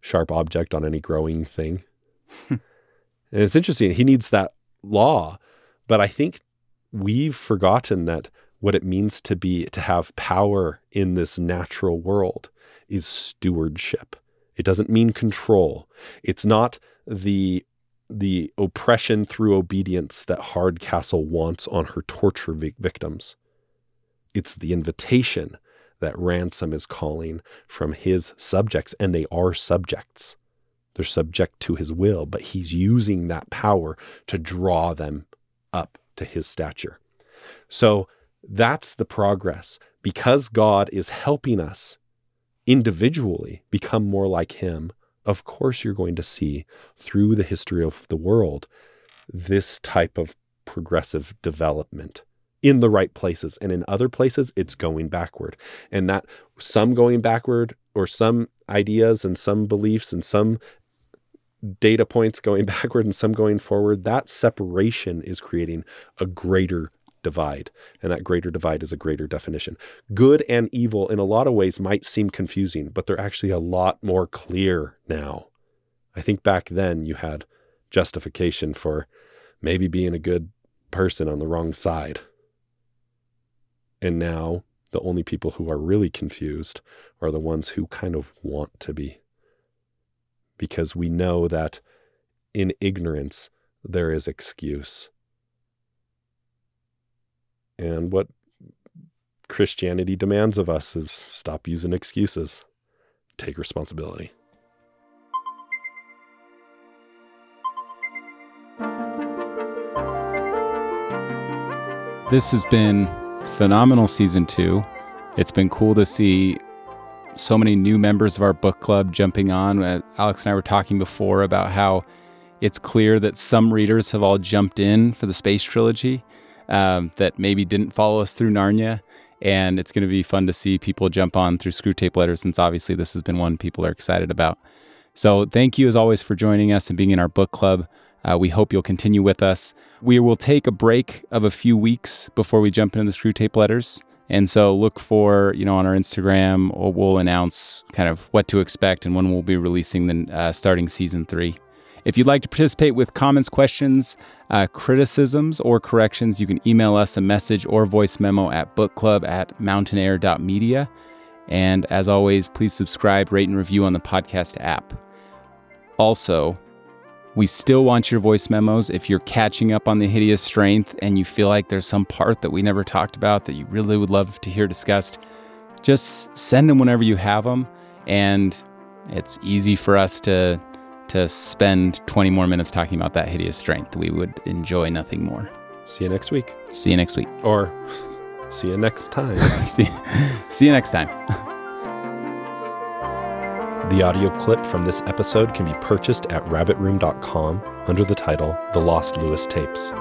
sharp object on any growing thing. and it's interesting. He needs that law, but I think we've forgotten that what it means to be to have power in this natural world is stewardship. It doesn't mean control. It's not the the oppression through obedience that Hardcastle wants on her torture victims. It's the invitation that Ransom is calling from his subjects, and they are subjects. They're subject to his will, but he's using that power to draw them up to his stature. So that's the progress. Because God is helping us individually become more like Him, of course, you're going to see through the history of the world this type of progressive development in the right places. And in other places, it's going backward. And that some going backward or some ideas and some beliefs and some data points going backward and some going forward, that separation is creating a greater divide. And that greater divide is a greater definition. Good and evil, in a lot of ways, might seem confusing, but they're actually a lot more clear now. I think back then you had justification for maybe being a good person on the wrong side. And now the only people who are really confused are the ones who kind of want to be. Because we know that in ignorance, there is excuse. And what Christianity demands of us is stop using excuses, take responsibility. This has been phenomenal season two. It's been cool to see so many new members of our book club jumping on. Uh, Alex and I were talking before about how it's clear that some readers have all jumped in for the space trilogy um, that maybe didn't follow us through Narnia. And it's going to be fun to see people jump on through Screwtape Letters since obviously this has been one people are excited about. So thank you as always for joining us and being in our book club. Uh, we hope you'll continue with us. We will take a break of a few weeks before we jump into the Screwtape Letters. And so look for, you know, on our Instagram, we'll announce kind of what to expect and when we'll be releasing the uh, starting season three. If you'd like to participate with comments, questions, uh, criticisms, or corrections, you can email us a message or voice memo at bookclub at mountainair.media. And as always, please subscribe, rate, and review on the podcast app. Also, we still want your voice memos. If you're catching up on the hideous strength and you feel like there's some part that we never talked about that you really would love to hear discussed, just send them whenever you have them. And it's easy for us to to spend 20 more minutes talking about that hideous strength. We would enjoy nothing more. See you next week. See you next week. Or see you next time. see, see you next time. the audio clip from this episode can be purchased at rabbitroom.com under the title The Lost Lewis Tapes.